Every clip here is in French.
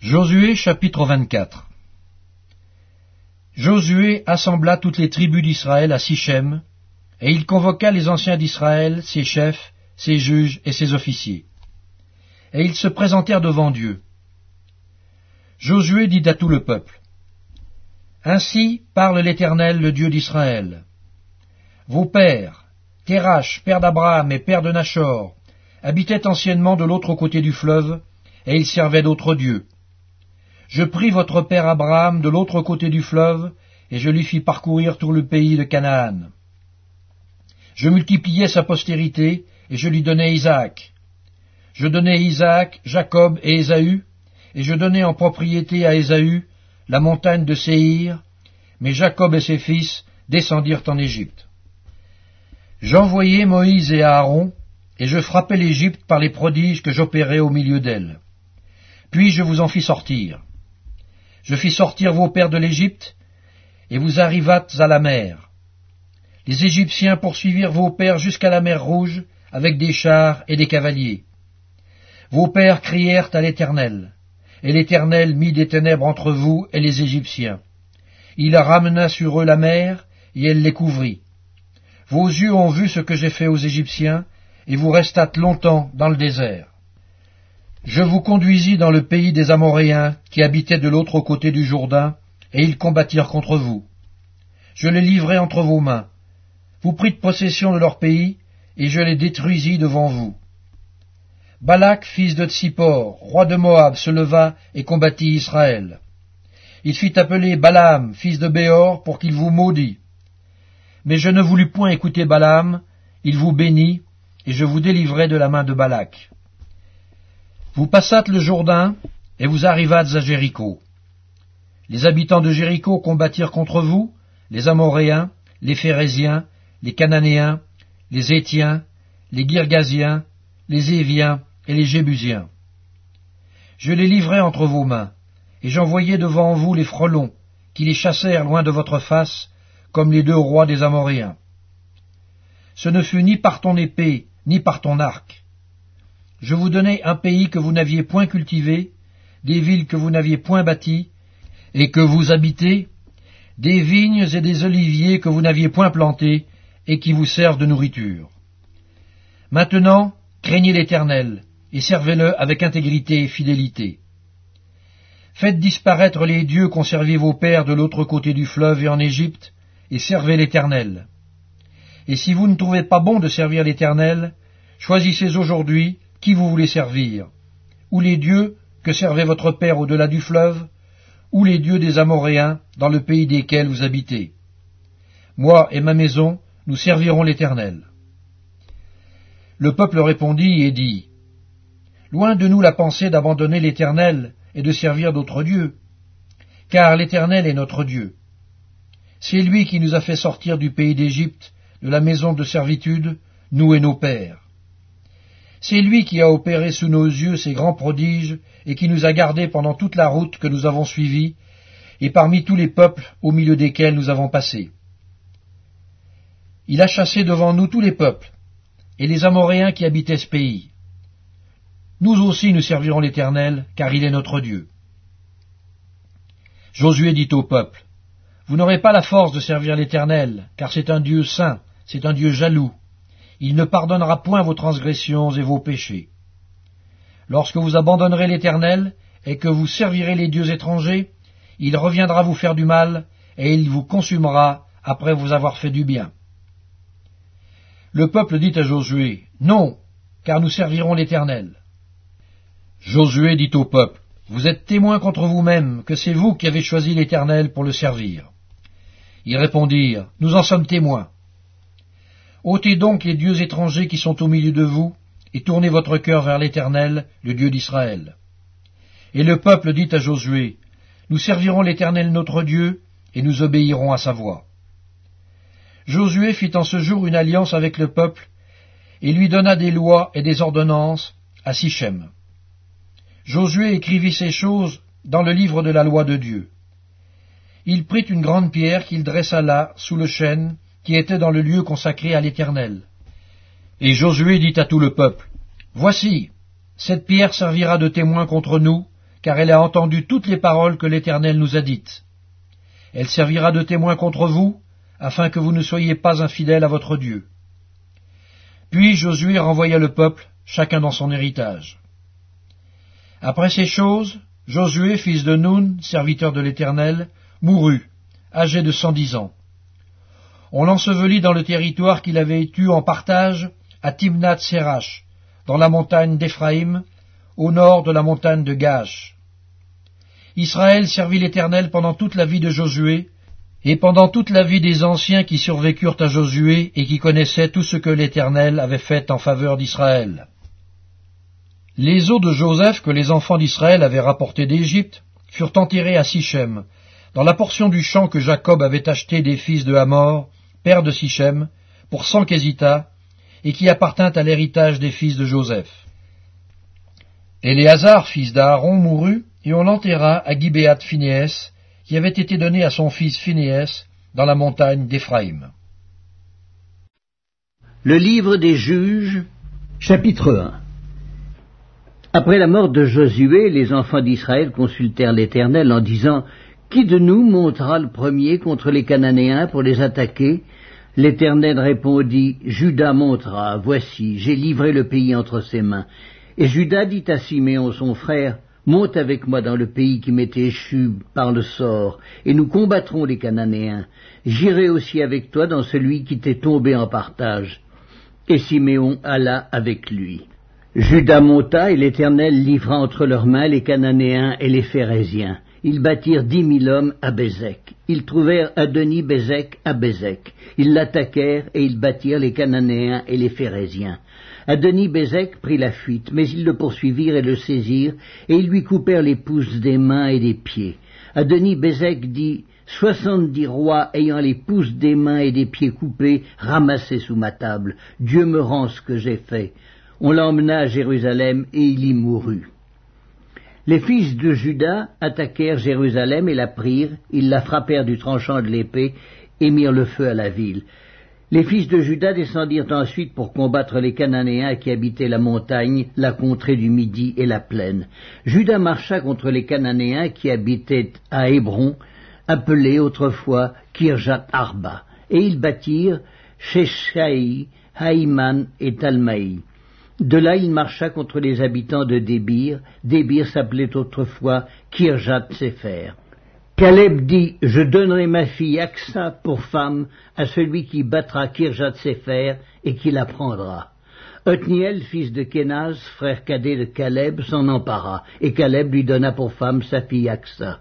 Josué chapitre 24 Josué assembla toutes les tribus d'Israël à Sichem, et il convoqua les anciens d'Israël, ses chefs, ses juges et ses officiers. Et ils se présentèrent devant Dieu. Josué dit à tout le peuple, Ainsi parle l'Éternel, le Dieu d'Israël. Vos pères, Terach, père d'Abraham et père de Nachor, habitaient anciennement de l'autre côté du fleuve, et ils servaient d'autres dieux. Je pris votre père Abraham de l'autre côté du fleuve, et je lui fis parcourir tout le pays de Canaan. Je multipliai sa postérité, et je lui donnai Isaac. Je donnai Isaac, Jacob et Ésaü, et je donnai en propriété à Ésaü la montagne de Séhir, mais Jacob et ses fils descendirent en Égypte. J'envoyai Moïse et Aaron, et je frappai l'Égypte par les prodiges que j'opérai au milieu d'elle. Puis je vous en fis sortir. Je fis sortir vos pères de l'Égypte, et vous arrivâtes à la mer. Les Égyptiens poursuivirent vos pères jusqu'à la mer Rouge, avec des chars et des cavaliers. Vos pères crièrent à l'Éternel, et l'Éternel mit des ténèbres entre vous et les Égyptiens. Il ramena sur eux la mer, et elle les couvrit. Vos yeux ont vu ce que j'ai fait aux Égyptiens, et vous restâtes longtemps dans le désert. Je vous conduisis dans le pays des Amoréens qui habitaient de l'autre côté du Jourdain, et ils combattirent contre vous. Je les livrai entre vos mains. Vous prîtes possession de leur pays, et je les détruisis devant vous. Balak, fils de Tsippor, roi de Moab, se leva et combattit Israël. Il fit appeler Balaam, fils de Béor, pour qu'il vous maudit. Mais je ne voulus point écouter Balaam, il vous bénit, et je vous délivrai de la main de Balak. Vous passâtes le Jourdain, et vous arrivâtes à Jéricho. Les habitants de Jéricho combattirent contre vous, les Amoréens, les Phérésiens, les Cananéens, les Étiens, les Girgasiens, les Éviens et les Jébusiens. Je les livrai entre vos mains, et j'envoyai devant vous les frelons, qui les chassèrent loin de votre face, comme les deux rois des Amoréens. Ce ne fut ni par ton épée, ni par ton arc, je vous donnai un pays que vous n'aviez point cultivé, des villes que vous n'aviez point bâties, et que vous habitez, des vignes et des oliviers que vous n'aviez point plantés, et qui vous servent de nourriture. Maintenant, craignez l'Éternel, et servez-le avec intégrité et fidélité. Faites disparaître les dieux qu'ont servi vos pères de l'autre côté du fleuve et en Égypte, et servez l'Éternel. Et si vous ne trouvez pas bon de servir l'Éternel, choisissez aujourd'hui qui vous voulez servir Ou les dieux que servait votre père au-delà du fleuve Ou les dieux des Amoréens dans le pays desquels vous habitez Moi et ma maison, nous servirons l'Éternel. Le peuple répondit et dit, Loin de nous la pensée d'abandonner l'Éternel et de servir d'autres dieux, car l'Éternel est notre Dieu. C'est lui qui nous a fait sortir du pays d'Égypte, de la maison de servitude, nous et nos pères. C'est lui qui a opéré sous nos yeux ces grands prodiges et qui nous a gardés pendant toute la route que nous avons suivie et parmi tous les peuples au milieu desquels nous avons passé. Il a chassé devant nous tous les peuples et les Amoréens qui habitaient ce pays. Nous aussi nous servirons l'Éternel, car il est notre Dieu. Josué dit au peuple, Vous n'aurez pas la force de servir l'Éternel, car c'est un Dieu saint, c'est un Dieu jaloux, il ne pardonnera point vos transgressions et vos péchés. Lorsque vous abandonnerez l'Éternel, et que vous servirez les dieux étrangers, il reviendra vous faire du mal, et il vous consumera après vous avoir fait du bien. Le peuple dit à Josué, Non, car nous servirons l'Éternel. Josué dit au peuple, Vous êtes témoins contre vous-même que c'est vous qui avez choisi l'Éternel pour le servir. Ils répondirent, Nous en sommes témoins. Ôtez donc les dieux étrangers qui sont au milieu de vous, et tournez votre cœur vers l'Éternel, le Dieu d'Israël. Et le peuple dit à Josué, Nous servirons l'Éternel notre Dieu, et nous obéirons à sa voix. Josué fit en ce jour une alliance avec le peuple, et lui donna des lois et des ordonnances à Sichem. Josué écrivit ces choses dans le livre de la loi de Dieu. Il prit une grande pierre qu'il dressa là, sous le chêne, qui était dans le lieu consacré à l'Éternel. Et Josué dit à tout le peuple, Voici, cette pierre servira de témoin contre nous, car elle a entendu toutes les paroles que l'Éternel nous a dites. Elle servira de témoin contre vous, afin que vous ne soyez pas infidèles à votre Dieu. Puis Josué renvoya le peuple, chacun dans son héritage. Après ces choses, Josué, fils de Nun, serviteur de l'Éternel, mourut, âgé de cent dix ans. On l'ensevelit dans le territoire qu'il avait eu en partage à Timnath Serach, dans la montagne d'Éphraïm, au nord de la montagne de Gash. Israël servit l'Éternel pendant toute la vie de Josué, et pendant toute la vie des anciens qui survécurent à Josué et qui connaissaient tout ce que l'Éternel avait fait en faveur d'Israël. Les os de Joseph que les enfants d'Israël avaient rapportés d'Égypte furent enterrés à Sichem, dans la portion du champ que Jacob avait acheté des fils de Hamor, de Sichem, pour cent késitas, et qui appartint à l'héritage des fils de Joseph. Éléazar, fils d'Aaron, mourut, et on l'enterra à Gibéat Phinéès, qui avait été donné à son fils Phinéès dans la montagne d'Éphraïm. Le livre des juges, chapitre 1 Après la mort de Josué, les enfants d'Israël consultèrent l'Éternel en disant Qui de nous montera le premier contre les Cananéens pour les attaquer? L'Éternel répondit Judas montera, voici, j'ai livré le pays entre ses mains. Et Judas dit à Siméon son frère, Monte avec moi dans le pays qui m'est échu par le sort, et nous combattrons les Cananéens. J'irai aussi avec toi dans celui qui t'est tombé en partage. Et Siméon alla avec lui. Judas monta, et l'Éternel livra entre leurs mains les Cananéens et les Phérésiens. Ils bâtirent dix mille hommes à Bézek. Ils trouvèrent Adonis Bézek à Bézek. Ils l'attaquèrent et ils bâtirent les Cananéens et les Phérésiens. Adonis Bézek prit la fuite, mais ils le poursuivirent et le saisirent, et ils lui coupèrent les pouces des mains et des pieds. Adonis Bézek dit Soixante-dix rois ayant les pouces des mains et des pieds coupés, ramassés sous ma table. Dieu me rend ce que j'ai fait. On l'emmena à Jérusalem et il y mourut. Les fils de Judas attaquèrent Jérusalem et la prirent, ils la frappèrent du tranchant de l'épée et mirent le feu à la ville. Les fils de Judas descendirent ensuite pour combattre les Cananéens qui habitaient la montagne, la contrée du Midi et la plaine. Judas marcha contre les Cananéens qui habitaient à Hébron, appelé autrefois Kirjat Arba, et ils bâtirent Sheshaï, Haïman et Talmaï. De là il marcha contre les habitants de Débir. Débir s'appelait autrefois Kirjat Sefer. Caleb dit, je donnerai ma fille Aksa pour femme à celui qui battra Kirjat Sefer et qui la prendra. Othniel, fils de Kenaz, frère cadet de Caleb, s'en empara, et Caleb lui donna pour femme sa fille Aksa.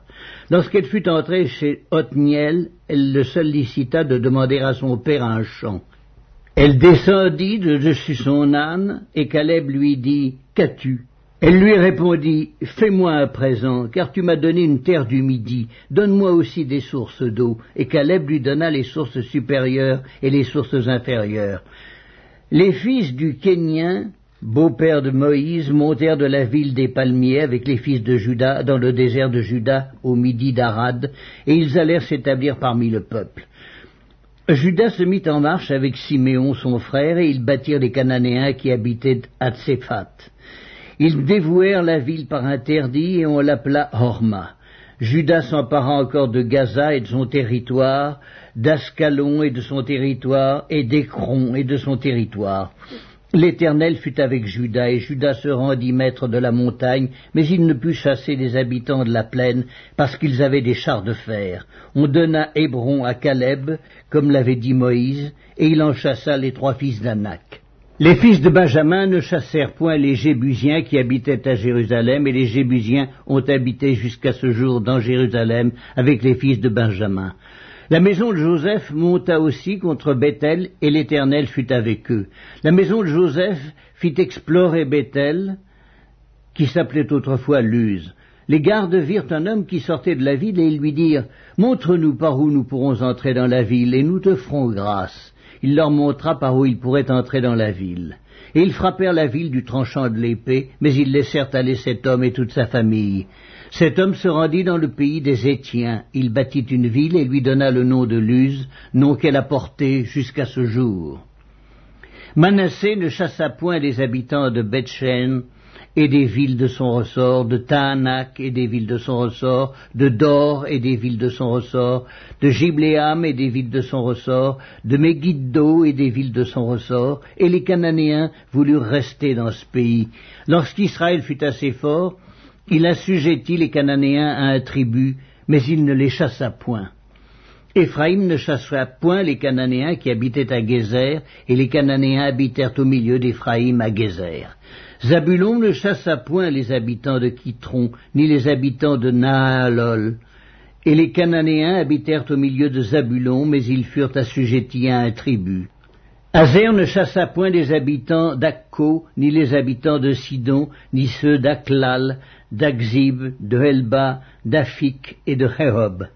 Lorsqu'elle fut entrée chez Othniel, elle le sollicita de demander à son père un champ. Elle descendit de dessus son âne, et Caleb lui dit, Qu'as-tu? Elle lui répondit, Fais-moi un présent, car tu m'as donné une terre du Midi, donne-moi aussi des sources d'eau. Et Caleb lui donna les sources supérieures et les sources inférieures. Les fils du Kénien, beau-père de Moïse, montèrent de la ville des palmiers avec les fils de Juda dans le désert de Juda, au midi d'Arad, et ils allèrent s'établir parmi le peuple. Judas se mit en marche avec Siméon son frère, et ils bâtirent les Cananéens qui habitaient à Tséphat. Ils dévouèrent la ville par interdit et on l'appela Horma. Judas s'empara encore de Gaza et de son territoire, d'Ascalon et de son territoire, et d'Écron et de son territoire. L'Éternel fut avec Judas, et Judas se rendit maître de la montagne, mais il ne put chasser les habitants de la plaine, parce qu'ils avaient des chars de fer. On donna Hébron à Caleb, comme l'avait dit Moïse, et il en chassa les trois fils d'Anak. Les fils de Benjamin ne chassèrent point les Jébusiens qui habitaient à Jérusalem, et les Jébusiens ont habité jusqu'à ce jour dans Jérusalem avec les fils de Benjamin. La maison de Joseph monta aussi contre Bethel, et l'Éternel fut avec eux. La maison de Joseph fit explorer Bethel, qui s'appelait autrefois Luz. Les gardes virent un homme qui sortait de la ville, et ils lui dirent, Montre-nous par où nous pourrons entrer dans la ville, et nous te ferons grâce il leur montra par où ils pourraient entrer dans la ville. Et ils frappèrent la ville du tranchant de l'épée, mais ils laissèrent aller cet homme et toute sa famille. Cet homme se rendit dans le pays des Étiens. Il bâtit une ville et lui donna le nom de Luz, nom qu'elle a porté jusqu'à ce jour. Manassé ne chassa point les habitants de Bethshen, et des villes de son ressort, de Taanak et des villes de son ressort, de Dor et des villes de son ressort, de Gibléam et des villes de son ressort, de Megiddo et des villes de son ressort, et les Cananéens voulurent rester dans ce pays. Lorsqu'Israël fut assez fort, il assujettit les Cananéens à un tribut, mais il ne les chassa point. Éphraïm ne chassa point les Cananéens qui habitaient à Gézer, et les Cananéens habitèrent au milieu d'Éphraïm à Gézer. Zabulon ne chassa point les habitants de Kitron, ni les habitants de Naalol. Et les Cananéens habitèrent au milieu de Zabulon, mais ils furent assujettis à un tribut. Azer ne chassa point les habitants d'Akko, ni les habitants de Sidon, ni ceux d'Aklal, d'Akzib, de Helba, d'Afik et de Rehob.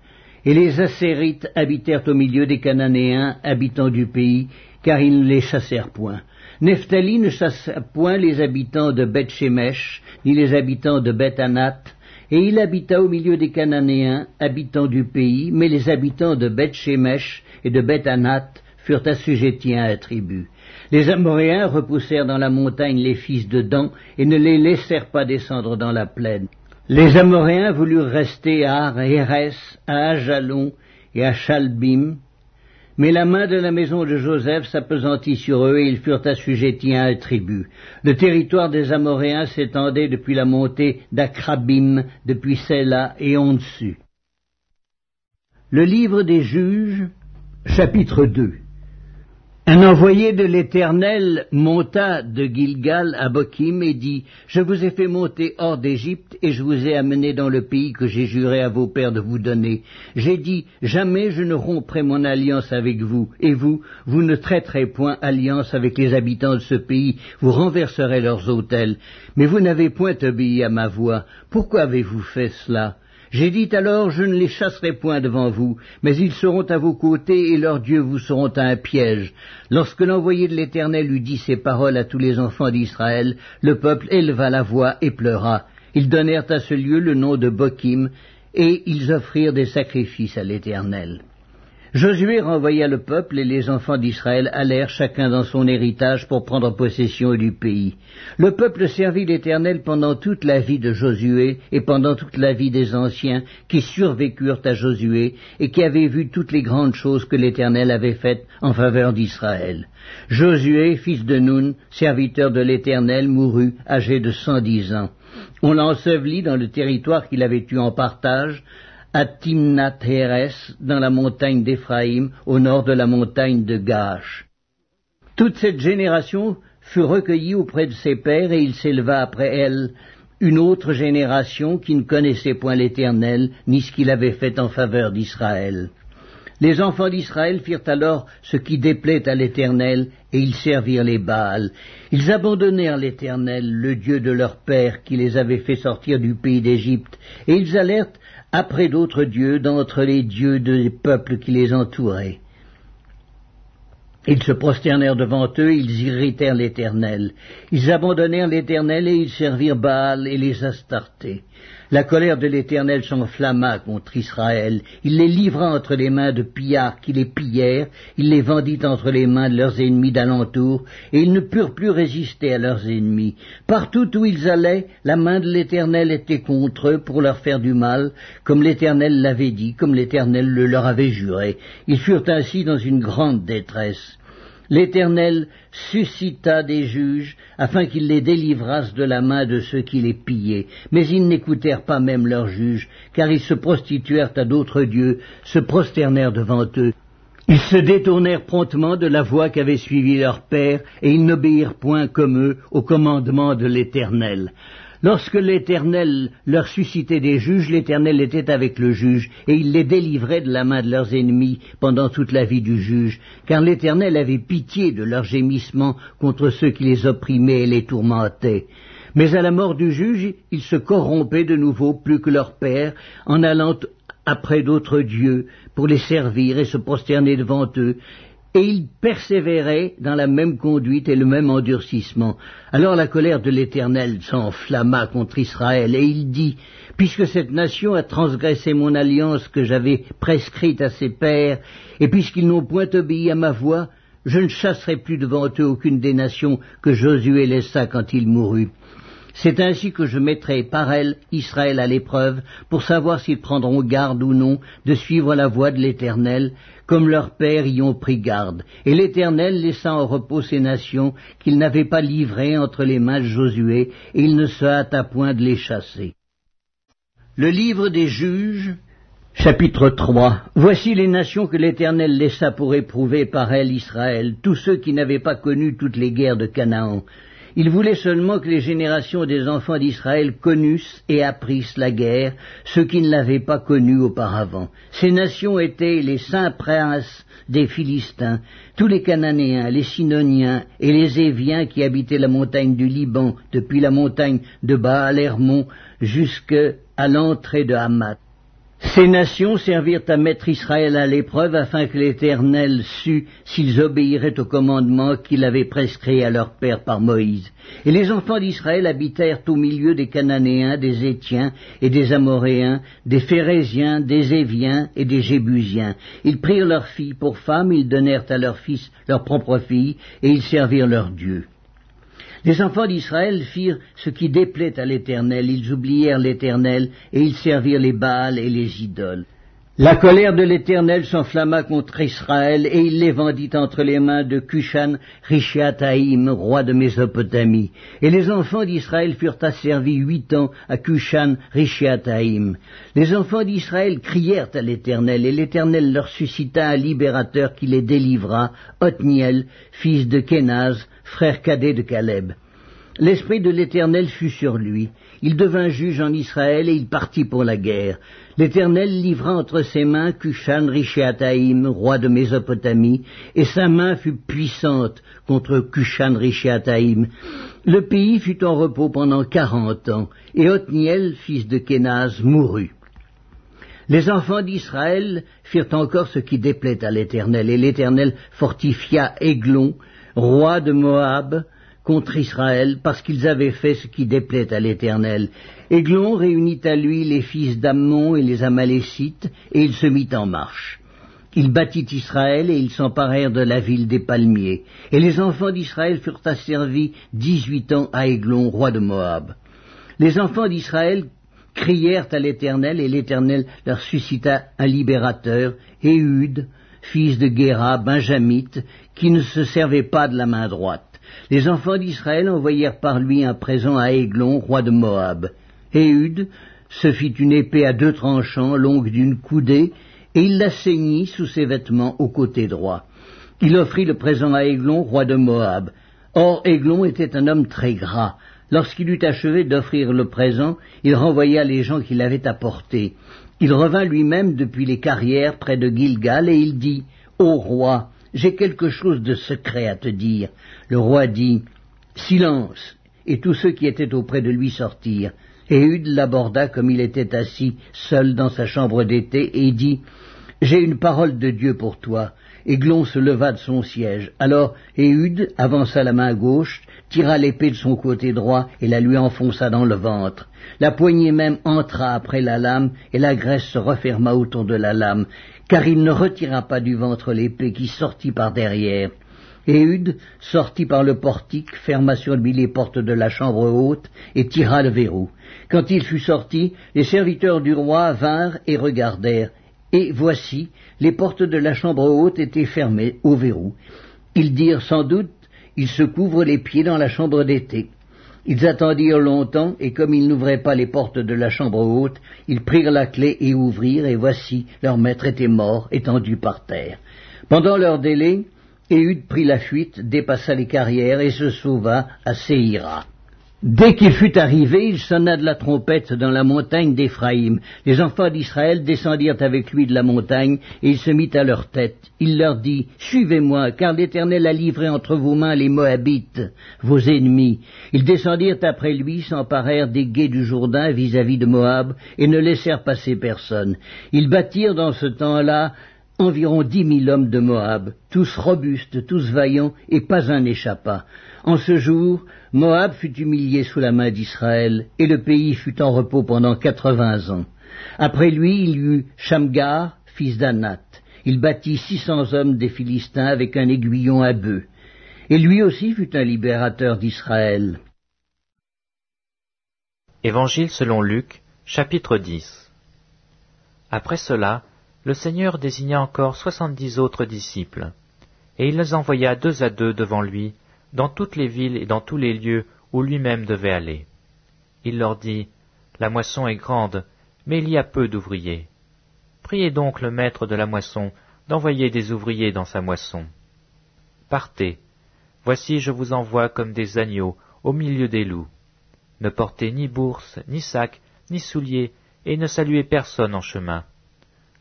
Et les Assérites habitèrent au milieu des Cananéens, habitants du pays, car ils ne les chassèrent point. Nephtali ne chassa point les habitants de Beth-Shemesh, ni les habitants de Beth-Anat, et il habita au milieu des Cananéens, habitants du pays, mais les habitants de Beth-Shemesh et de Beth-Anat furent assujettis à un tribut. Les Amoréens repoussèrent dans la montagne les fils de Dan et ne les laissèrent pas descendre dans la plaine. Les Amoréens voulurent rester à Ar-Hérès, à Ajalon et à Chalbim, mais la main de la maison de Joseph s'appesantit sur eux et ils furent assujettis à un tribut. Le territoire des Amoréens s'étendait depuis la montée d'Akrabim, depuis Sela et en dessus. Le livre des juges, chapitre 2 un envoyé de l'Éternel monta de Gilgal à Bokim et dit, Je vous ai fait monter hors d'Égypte et je vous ai amené dans le pays que j'ai juré à vos pères de vous donner. J'ai dit, Jamais je ne romprai mon alliance avec vous, et vous, vous ne traiterez point alliance avec les habitants de ce pays, vous renverserez leurs autels. Mais vous n'avez point obéi à ma voix. Pourquoi avez-vous fait cela? J'ai dit alors, je ne les chasserai point devant vous, mais ils seront à vos côtés, et leurs dieux vous seront un piège. Lorsque l'envoyé de l'Éternel eut dit ces paroles à tous les enfants d'Israël, le peuple éleva la voix et pleura. Ils donnèrent à ce lieu le nom de Bokim, et ils offrirent des sacrifices à l'Éternel. Josué renvoya le peuple et les enfants d'Israël allèrent chacun dans son héritage pour prendre possession du pays. Le peuple servit l'Éternel pendant toute la vie de Josué et pendant toute la vie des anciens qui survécurent à Josué et qui avaient vu toutes les grandes choses que l'Éternel avait faites en faveur d'Israël. Josué, fils de Nun, serviteur de l'Éternel, mourut âgé de cent dix ans. On l'ensevelit dans le territoire qu'il avait eu en partage, à Timnath Heres, dans la montagne d'Éphraïm, au nord de la montagne de Gash. Toute cette génération fut recueillie auprès de ses pères, et il s'éleva après elle une autre génération qui ne connaissait point l'Éternel, ni ce qu'il avait fait en faveur d'Israël. Les enfants d'Israël firent alors ce qui déplaît à l'Éternel, et ils servirent les Baals. Ils abandonnèrent l'Éternel, le Dieu de leur père, qui les avait fait sortir du pays d'Égypte, et ils allèrent après d'autres dieux d'entre les dieux des peuples qui les entouraient. Ils se prosternèrent devant eux, ils irritèrent l'Éternel. Ils abandonnèrent l'Éternel et ils servirent Baal et les Astartés. La colère de l'Éternel s'enflamma contre Israël. Il les livra entre les mains de pillards qui les pillèrent, il les vendit entre les mains de leurs ennemis d'alentour, et ils ne purent plus résister à leurs ennemis. Partout où ils allaient, la main de l'Éternel était contre eux pour leur faire du mal, comme l'Éternel l'avait dit, comme l'Éternel le leur avait juré. Ils furent ainsi dans une grande détresse. L'Éternel suscita des juges afin qu'ils les délivrassent de la main de ceux qui les pillaient. Mais ils n'écoutèrent pas même leurs juges, car ils se prostituèrent à d'autres dieux, se prosternèrent devant eux. Ils se détournèrent promptement de la voie qu'avaient suivi leurs pères, et ils n'obéirent point comme eux au commandement de l'Éternel. Lorsque l'Éternel leur suscitait des juges, l'Éternel était avec le juge, et il les délivrait de la main de leurs ennemis pendant toute la vie du juge, car l'Éternel avait pitié de leurs gémissements contre ceux qui les opprimaient et les tourmentaient. Mais à la mort du juge, ils se corrompaient de nouveau plus que leur père, en allant après d'autres dieux pour les servir et se prosterner devant eux, et il persévérait dans la même conduite et le même endurcissement. Alors la colère de l'Éternel s'enflamma contre Israël, et il dit, Puisque cette nation a transgressé mon alliance que j'avais prescrite à ses pères, et puisqu'ils n'ont point obéi à ma voix, je ne chasserai plus devant eux aucune des nations que Josué laissa quand il mourut. C'est ainsi que je mettrai par elle Israël à l'épreuve, pour savoir s'ils prendront garde ou non de suivre la voie de l'Éternel, comme leurs pères y ont pris garde. Et l'Éternel laissa en repos ces nations qu'il n'avait pas livrées entre les mains de Josué, et il ne se hâta point de les chasser. Le livre des juges, Chapitre 3 Voici les nations que l'Éternel laissa pour éprouver par elles Israël, tous ceux qui n'avaient pas connu toutes les guerres de Canaan. Il voulait seulement que les générations des enfants d'Israël connussent et apprissent la guerre, ceux qui ne l'avaient pas connue auparavant. Ces nations étaient les saints princes des Philistins, tous les Cananéens, les Sinoniens et les Éviens qui habitaient la montagne du Liban, depuis la montagne de Baal-Hermon jusqu'à l'entrée de Hamath. Ces nations servirent à mettre Israël à l'épreuve afin que l'Éternel sût s'ils obéiraient au commandement qu'il avait prescrit à leur père par Moïse. Et les enfants d'Israël habitèrent au milieu des Cananéens, des Étiens et des Amoréens, des Phérésiens, des Éviens et des Jébusiens. Ils prirent leurs filles pour femmes, ils donnèrent à leurs fils leurs propres filles, et ils servirent leurs dieux. Les enfants d'Israël firent ce qui déplaît à l'Éternel, ils oublièrent l'Éternel, et ils servirent les Baals et les idoles. La colère de l'Éternel s'enflamma contre Israël, et il les vendit entre les mains de Cushan Rishiataïm, roi de Mésopotamie. Et les enfants d'Israël furent asservis huit ans à Cushan Rishiataïm. Les enfants d'Israël crièrent à l'Éternel, et l'Éternel leur suscita un libérateur qui les délivra, Othniel, fils de Kénaz, frère cadet de Caleb. L'Esprit de l'Éternel fut sur lui. Il devint juge en Israël et il partit pour la guerre. L'Éternel livra entre ses mains Cushan Rishéataïm, roi de Mésopotamie, et sa main fut puissante contre Cushan Rishéataïm. Le pays fut en repos pendant quarante ans, et Othniel, fils de Kénaz, mourut. Les enfants d'Israël firent encore ce qui déplaît à l'Éternel, et l'Éternel fortifia Aiglon, roi de Moab, contre Israël, parce qu'ils avaient fait ce qui déplaît à l'Éternel. Aiglon réunit à lui les fils d'Ammon et les Amalécites, et il se mit en marche. Il bâtit Israël et ils s'emparèrent de la ville des palmiers. Et les enfants d'Israël furent asservis dix-huit ans à Aiglon, roi de Moab. Les enfants d'Israël crièrent à l'Éternel, et l'Éternel leur suscita un libérateur, Éhude, fils de Guéra, benjamite, qui ne se servait pas de la main droite. Les enfants d'Israël envoyèrent par lui un présent à Aiglon, roi de Moab. Éhude se fit une épée à deux tranchants, longue d'une coudée, et il la ceignit sous ses vêtements au côté droit. Il offrit le présent à Aiglon, roi de Moab. Or Aiglon était un homme très gras. Lorsqu'il eut achevé d'offrir le présent, il renvoya les gens qui l'avaient apporté. Il revint lui-même depuis les carrières près de Gilgal, et il dit, Ô roi, j'ai quelque chose de secret à te dire. Le roi dit, Silence, et tous ceux qui étaient auprès de lui sortirent. Éhude l'aborda comme il était assis seul dans sa chambre d'été, et dit, J'ai une parole de Dieu pour toi. Aiglon se leva de son siège. Alors Éhude avança la main gauche, tira l'épée de son côté droit et la lui enfonça dans le ventre. La poignée même entra après la lame, et la graisse se referma autour de la lame, car il ne retira pas du ventre l'épée qui sortit par derrière. Éhude sortit par le portique, ferma sur lui les portes de la chambre haute et tira le verrou. Quand il fut sorti, les serviteurs du roi vinrent et regardèrent, et voici, les portes de la chambre haute étaient fermées au verrou. Ils dirent sans doute, il se couvre les pieds dans la chambre d'été. Ils attendirent longtemps, et comme ils n'ouvraient pas les portes de la chambre haute, ils prirent la clé et ouvrirent, et voici, leur maître était mort, étendu par terre. Pendant leur délai, Éhude prit la fuite, dépassa les carrières et se sauva à Séhira. Dès qu'il fut arrivé, il sonna de la trompette dans la montagne d'Éphraïm. Les enfants d'Israël descendirent avec lui de la montagne, et il se mit à leur tête. Il leur dit, Suivez-moi, car l'Éternel a livré entre vos mains les Moabites, vos ennemis. Ils descendirent après lui, s'emparèrent des guets du Jourdain vis-à-vis de Moab, et ne laissèrent passer personne. Ils bâtirent dans ce temps-là environ dix mille hommes de Moab, tous robustes, tous vaillants, et pas un n'échappa. En ce jour, Moab fut humilié sous la main d'Israël, et le pays fut en repos pendant quatre-vingts ans. Après lui, il y eut Shamgar, fils d'Anat. Il bâtit six cents hommes des Philistins avec un aiguillon à bœuf. Et lui aussi fut un libérateur d'Israël. Évangile selon Luc, chapitre 10 Après cela, le Seigneur désigna encore soixante-dix autres disciples, et il les envoya deux à deux devant lui, dans toutes les villes et dans tous les lieux où lui-même devait aller. Il leur dit, La moisson est grande, mais il y a peu d'ouvriers. Priez donc le maître de la moisson d'envoyer des ouvriers dans sa moisson. Partez, voici je vous envoie comme des agneaux au milieu des loups. Ne portez ni bourse, ni sac, ni souliers, et ne saluez personne en chemin.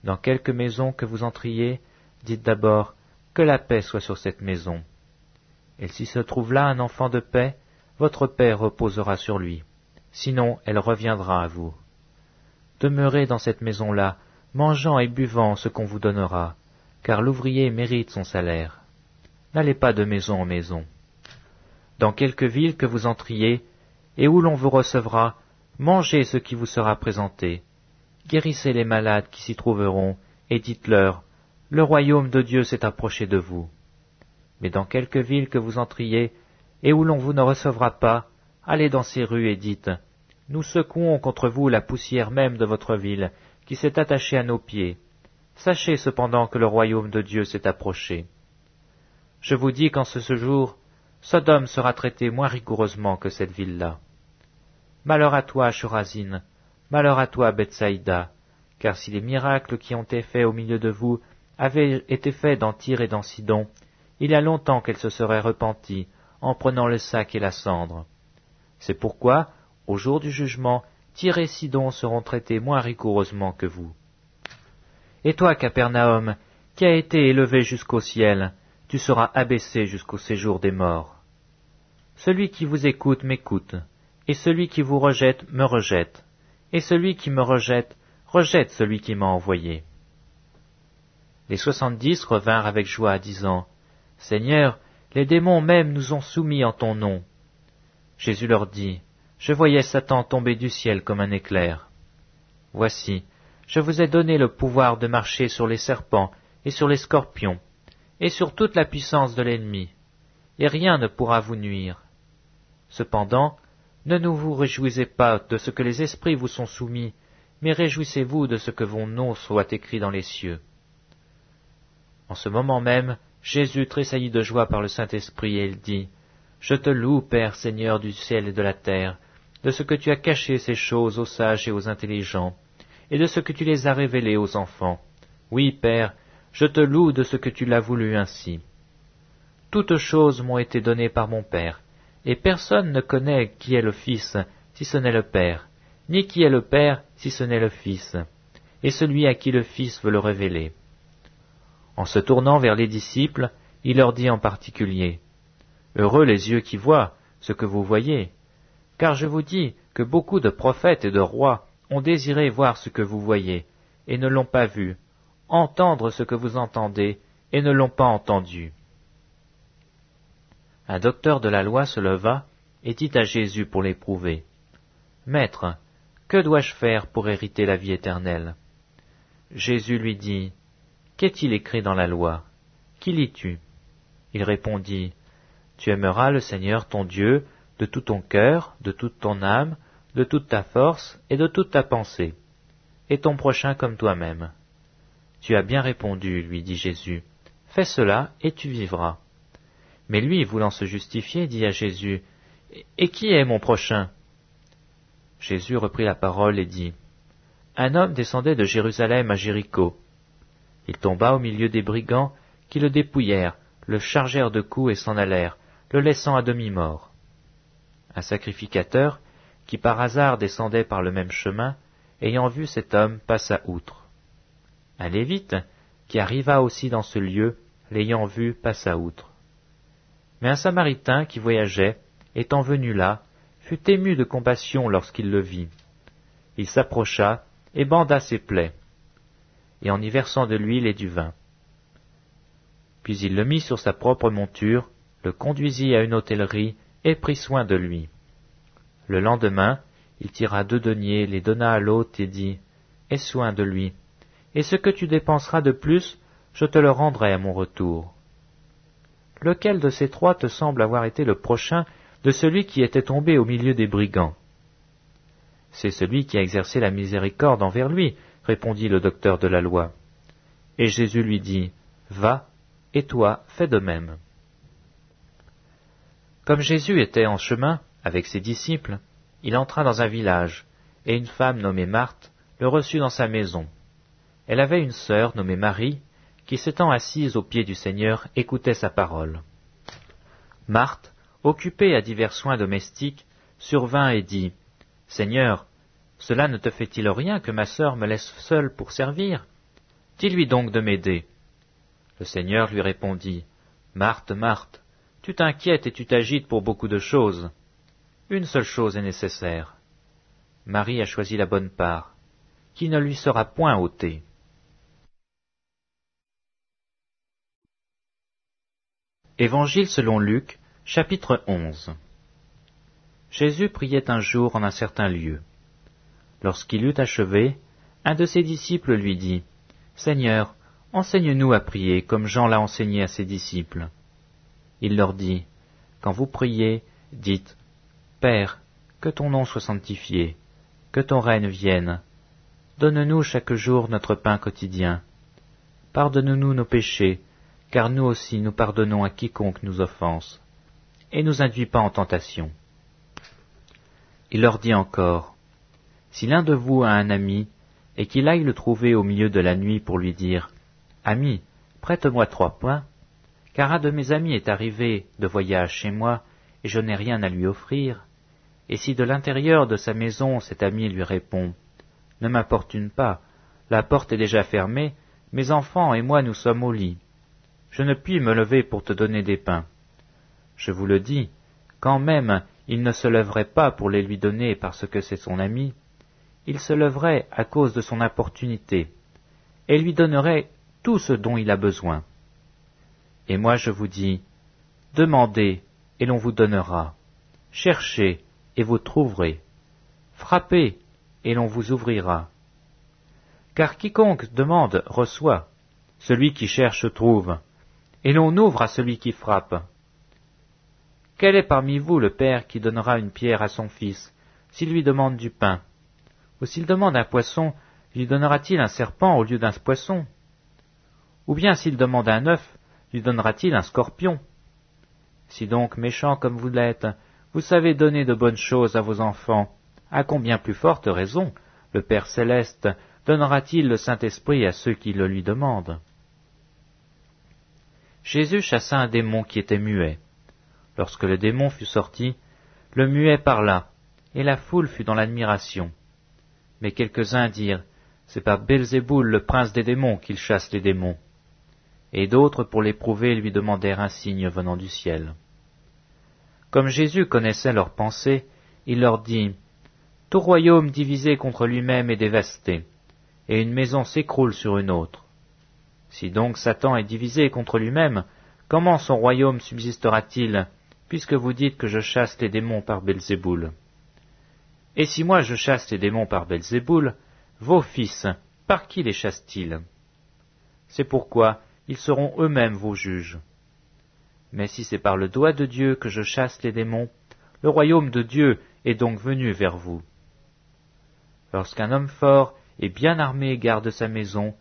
Dans quelque maison que vous entriez, dites d'abord que la paix soit sur cette maison. Et s'il se trouve là un enfant de paix, votre paix reposera sur lui. Sinon, elle reviendra à vous. Demeurez dans cette maison-là, mangeant et buvant ce qu'on vous donnera, car l'ouvrier mérite son salaire. N'allez pas de maison en maison. Dans quelque ville que vous entriez, et où l'on vous recevra, mangez ce qui vous sera présenté. Guérissez les malades qui s'y trouveront, et dites-leur, Le royaume de Dieu s'est approché de vous. Mais dans quelque ville que vous entriez, et où l'on vous ne recevra pas, allez dans ces rues et dites, Nous secouons contre vous la poussière même de votre ville, qui s'est attachée à nos pieds. Sachez cependant que le royaume de Dieu s'est approché. Je vous dis qu'en ce jour, Sodome sera traité moins rigoureusement que cette ville-là. Malheur à toi, Chorazine, malheur à toi, Bethsaïda, car si les miracles qui ont été faits au milieu de vous avaient été faits dans Tyr et dans Sidon, il y a longtemps qu'elle se serait repentie en prenant le sac et la cendre. C'est pourquoi, au jour du jugement, Tyr et Sidon seront traités moins rigoureusement que vous. Et toi, Capernaum, qui as été élevé jusqu'au ciel, tu seras abaissé jusqu'au séjour des morts. Celui qui vous écoute m'écoute, et celui qui vous rejette me rejette, et celui qui me rejette rejette celui qui m'a envoyé. Les soixante-dix revinrent avec joie, disant, Seigneur, les démons même nous ont soumis en ton nom. Jésus leur dit, Je voyais Satan tomber du ciel comme un éclair. Voici, je vous ai donné le pouvoir de marcher sur les serpents et sur les scorpions, et sur toute la puissance de l'ennemi, et rien ne pourra vous nuire. Cependant, ne nous vous réjouissez pas de ce que les esprits vous sont soumis, mais réjouissez-vous de ce que vos noms soient écrits dans les cieux. En ce moment même, Jésus tressaillit de joie par le Saint-Esprit, et il dit, Je te loue, Père Seigneur du ciel et de la terre, de ce que tu as caché ces choses aux sages et aux intelligents, et de ce que tu les as révélées aux enfants. Oui, Père, je te loue de ce que tu l'as voulu ainsi. Toutes choses m'ont été données par mon Père, et personne ne connaît qui est le Fils, si ce n'est le Père, ni qui est le Père, si ce n'est le Fils, et celui à qui le Fils veut le révéler. En se tournant vers les disciples, il leur dit en particulier, Heureux les yeux qui voient ce que vous voyez, car je vous dis que beaucoup de prophètes et de rois ont désiré voir ce que vous voyez, et ne l'ont pas vu, entendre ce que vous entendez, et ne l'ont pas entendu. Un docteur de la loi se leva et dit à Jésus pour l'éprouver, Maître, que dois-je faire pour hériter la vie éternelle? Jésus lui dit, Qu'est-il écrit dans la loi? Qui lis-tu? Il répondit, Tu aimeras le Seigneur ton Dieu de tout ton cœur, de toute ton âme, de toute ta force et de toute ta pensée, et ton prochain comme toi-même. Tu as bien répondu, lui dit Jésus. Fais cela, et tu vivras. Mais lui, voulant se justifier, dit à Jésus, Et qui est mon prochain? Jésus reprit la parole et dit, Un homme descendait de Jérusalem à Jéricho. Il tomba au milieu des brigands qui le dépouillèrent, le chargèrent de coups et s'en allèrent, le laissant à demi-mort. Un sacrificateur, qui par hasard descendait par le même chemin, ayant vu cet homme, passa outre. Un lévite, qui arriva aussi dans ce lieu, l'ayant vu, passa outre. Mais un samaritain qui voyageait, étant venu là, fut ému de compassion lorsqu'il le vit. Il s'approcha et banda ses plaies, et en y versant de l'huile et du vin. Puis il le mit sur sa propre monture, le conduisit à une hôtellerie et prit soin de lui. Le lendemain, il tira deux deniers, les donna à l'hôte et dit, Aie soin de lui, et ce que tu dépenseras de plus, je te le rendrai à mon retour. Lequel de ces trois te semble avoir été le prochain de celui qui était tombé au milieu des brigands? C'est celui qui a exercé la miséricorde envers lui, répondit le docteur de la loi. Et Jésus lui dit, Va, et toi, fais de même. Comme Jésus était en chemin avec ses disciples, il entra dans un village, et une femme nommée Marthe le reçut dans sa maison. Elle avait une sœur nommée Marie, qui s'étant assise aux pieds du Seigneur écoutait sa parole. Marthe, occupée à divers soins domestiques, survint et dit, Seigneur, cela ne te fait-il rien que ma sœur me laisse seule pour servir? Dis-lui donc de m'aider. Le Seigneur lui répondit, Marthe, Marthe, tu t'inquiètes et tu t'agites pour beaucoup de choses. Une seule chose est nécessaire. Marie a choisi la bonne part, qui ne lui sera point ôtée. Évangile selon Luc, chapitre 11 Jésus priait un jour en un certain lieu. Lorsqu'il eut achevé, un de ses disciples lui dit, Seigneur, enseigne-nous à prier comme Jean l'a enseigné à ses disciples. Il leur dit, Quand vous priez, dites, Père, que ton nom soit sanctifié, que ton règne vienne. Donne-nous chaque jour notre pain quotidien. Pardonne-nous nos péchés, car nous aussi nous pardonnons à quiconque nous offense. Et nous induis pas en tentation. Il leur dit encore, Si l'un de vous a un ami, et qu'il aille le trouver au milieu de la nuit pour lui dire, Ami, prête-moi trois points, car un de mes amis est arrivé de voyage chez moi, et je n'ai rien à lui offrir, et si de l'intérieur de sa maison cet ami lui répond, Ne m'importune pas, la porte est déjà fermée, mes enfants et moi nous sommes au lit. Je ne puis me lever pour te donner des pains. Je vous le dis, quand même il ne se lèverait pas pour les lui donner parce que c'est son ami, il se leverait à cause de son importunité, et lui donnerait tout ce dont il a besoin. Et moi je vous dis, demandez, et l'on vous donnera. Cherchez, et vous trouverez. Frappez, et l'on vous ouvrira. Car quiconque demande reçoit, celui qui cherche trouve, et l'on ouvre à celui qui frappe. Quel est parmi vous le père qui donnera une pierre à son fils, s'il lui demande du pain? Ou s'il demande un poisson, lui donnera-t-il un serpent au lieu d'un poisson? Ou bien s'il demande un œuf, lui donnera-t-il un scorpion? Si donc méchant comme vous l'êtes, vous savez donner de bonnes choses à vos enfants, à combien plus forte raison le Père céleste donnera-t-il le Saint-Esprit à ceux qui le lui demandent? Jésus chassa un démon qui était muet. Lorsque le démon fut sorti, le muet parla, et la foule fut dans l'admiration. Mais quelques-uns dirent, C'est par Belzéboul, le prince des démons, qu'il chasse les démons. Et d'autres, pour l'éprouver, lui demandèrent un signe venant du ciel. Comme Jésus connaissait leurs pensées, il leur dit, Tout royaume divisé contre lui-même est dévasté, et une maison s'écroule sur une autre. Si donc Satan est divisé contre lui-même, comment son royaume subsistera-t-il, puisque vous dites que je chasse les démons par Belzéboul? Et si moi je chasse les démons par Belzéboul, vos fils, par qui les chassent-ils? C'est pourquoi ils seront eux-mêmes vos juges. Mais si c'est par le doigt de Dieu que je chasse les démons, le royaume de Dieu est donc venu vers vous. Lorsqu'un homme fort et bien armé garde sa maison,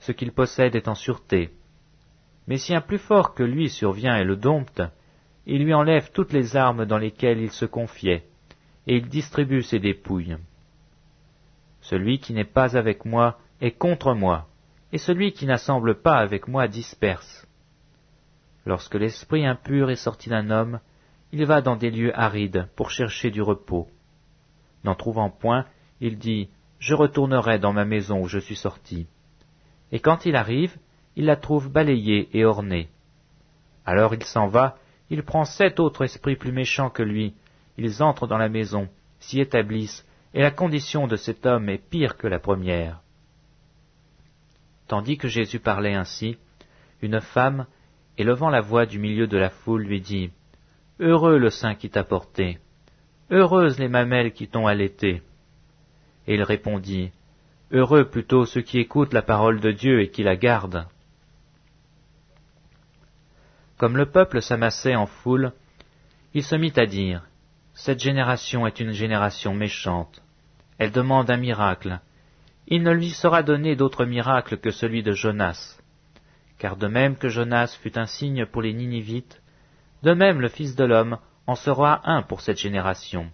ce qu'il possède est en sûreté. Mais si un plus fort que lui survient et le dompte, il lui enlève toutes les armes dans lesquelles il se confiait, et il distribue ses dépouilles. Celui qui n'est pas avec moi est contre moi, et celui qui n'assemble pas avec moi disperse. Lorsque l'esprit impur est sorti d'un homme, il va dans des lieux arides pour chercher du repos. N'en trouvant point, il dit, Je retournerai dans ma maison où je suis sorti. Et quand il arrive, il la trouve balayée et ornée. Alors il s'en va, il prend sept autres esprits plus méchants que lui, ils entrent dans la maison, s'y établissent, et la condition de cet homme est pire que la première. Tandis que Jésus parlait ainsi, une femme, élevant la voix du milieu de la foule, lui dit Heureux le sein qui t'a porté, heureuses les mamelles qui t'ont allaité. Et il répondit Heureux plutôt ceux qui écoutent la parole de Dieu et qui la gardent. Comme le peuple s'amassait en foule, il se mit à dire Cette génération est une génération méchante. Elle demande un miracle. Il ne lui sera donné d'autre miracle que celui de Jonas. Car de même que Jonas fut un signe pour les Ninivites, de même le Fils de l'homme en sera un pour cette génération.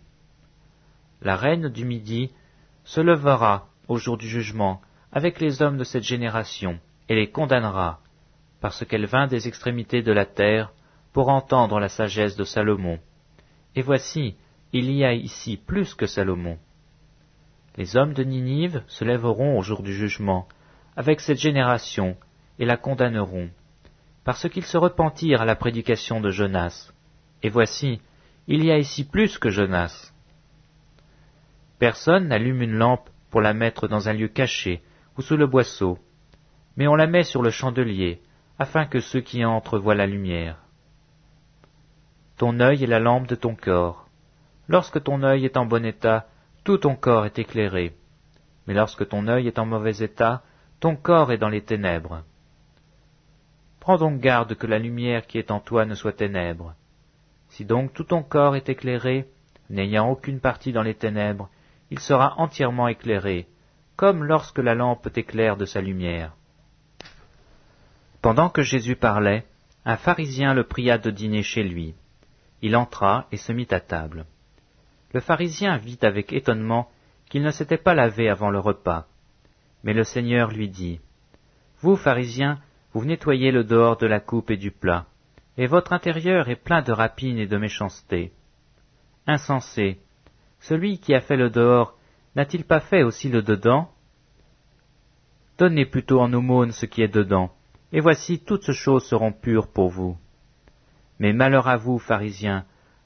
La reine du Midi se levera au jour du jugement avec les hommes de cette génération et les condamnera, parce qu'elle vint des extrémités de la terre pour entendre la sagesse de Salomon. Et voici, il y a ici plus que Salomon. Les hommes de Ninive se lèveront au jour du jugement avec cette génération et la condamneront, parce qu'ils se repentirent à la prédication de Jonas. Et voici, il y a ici plus que Jonas. Personne n'allume une lampe pour la mettre dans un lieu caché ou sous le boisseau, mais on la met sur le chandelier, afin que ceux qui entrent voient la lumière. Ton œil est la lampe de ton corps. Lorsque ton œil est en bon état, tout ton corps est éclairé. Mais lorsque ton œil est en mauvais état, ton corps est dans les ténèbres. Prends donc garde que la lumière qui est en toi ne soit ténèbre. Si donc tout ton corps est éclairé, n'ayant aucune partie dans les ténèbres, il sera entièrement éclairé, comme lorsque la lampe t'éclaire de sa lumière. Pendant que Jésus parlait, un pharisien le pria de dîner chez lui. Il entra et se mit à table. Le pharisien vit avec étonnement qu'il ne s'était pas lavé avant le repas. Mais le Seigneur lui dit, Vous, pharisiens, vous nettoyez le dehors de la coupe et du plat, et votre intérieur est plein de rapines et de méchanceté. Insensé, celui qui a fait le dehors n'a-t-il pas fait aussi le dedans? Donnez plutôt en aumône ce qui est dedans, et voici toutes choses seront pures pour vous. Mais malheur à vous, pharisiens,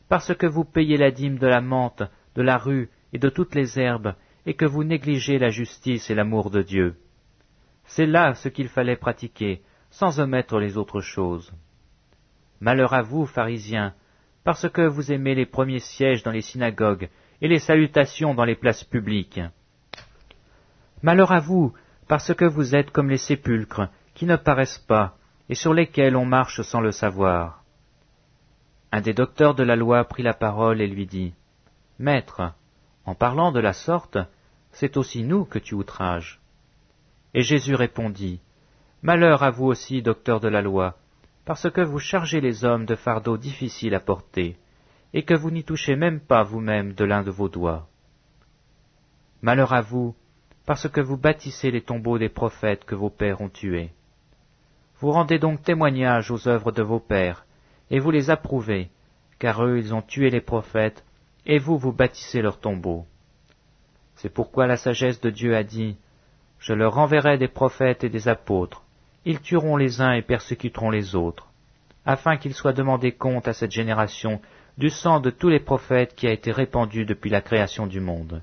parce que vous payez la dîme de la menthe, de la rue et de toutes les herbes, et que vous négligez la justice et l'amour de Dieu. C'est là ce qu'il fallait pratiquer, sans omettre les autres choses. Malheur à vous, pharisiens, parce que vous aimez les premiers sièges dans les synagogues et les salutations dans les places publiques. Malheur à vous, parce que vous êtes comme les sépulcres, qui ne paraissent pas, et sur lesquels on marche sans le savoir. Un des docteurs de la loi prit la parole et lui dit, Maître, en parlant de la sorte, c'est aussi nous que tu outrages. Et Jésus répondit, Malheur à vous aussi, docteurs de la loi, parce que vous chargez les hommes de fardeaux difficiles à porter, et que vous n'y touchez même pas vous-même de l'un de vos doigts. Malheur à vous, parce que vous bâtissez les tombeaux des prophètes que vos pères ont tués. Vous rendez donc témoignage aux œuvres de vos pères, et vous les approuvez, car eux ils ont tué les prophètes, et vous vous bâtissez leurs tombeaux. C'est pourquoi la sagesse de Dieu a dit, Je leur enverrai des prophètes et des apôtres, ils tueront les uns et persécuteront les autres, afin qu'il soit demandé compte à cette génération du sang de tous les prophètes qui a été répandu depuis la création du monde.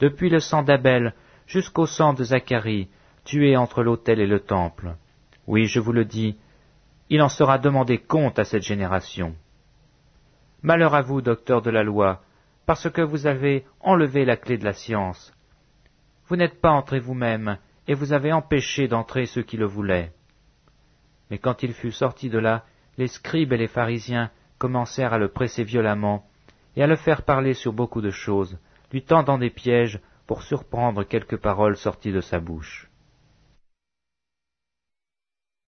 Depuis le sang d'Abel jusqu'au sang de Zacharie, tué entre l'autel et le temple. Oui, je vous le dis, il en sera demandé compte à cette génération. Malheur à vous, docteurs de la loi, parce que vous avez enlevé la clé de la science. Vous n'êtes pas entrés vous-même, et vous avez empêché d'entrer ceux qui le voulaient. Mais quand il fut sorti de là, les scribes et les pharisiens commencèrent à le presser violemment et à le faire parler sur beaucoup de choses, lui tendant des pièges pour surprendre quelques paroles sorties de sa bouche.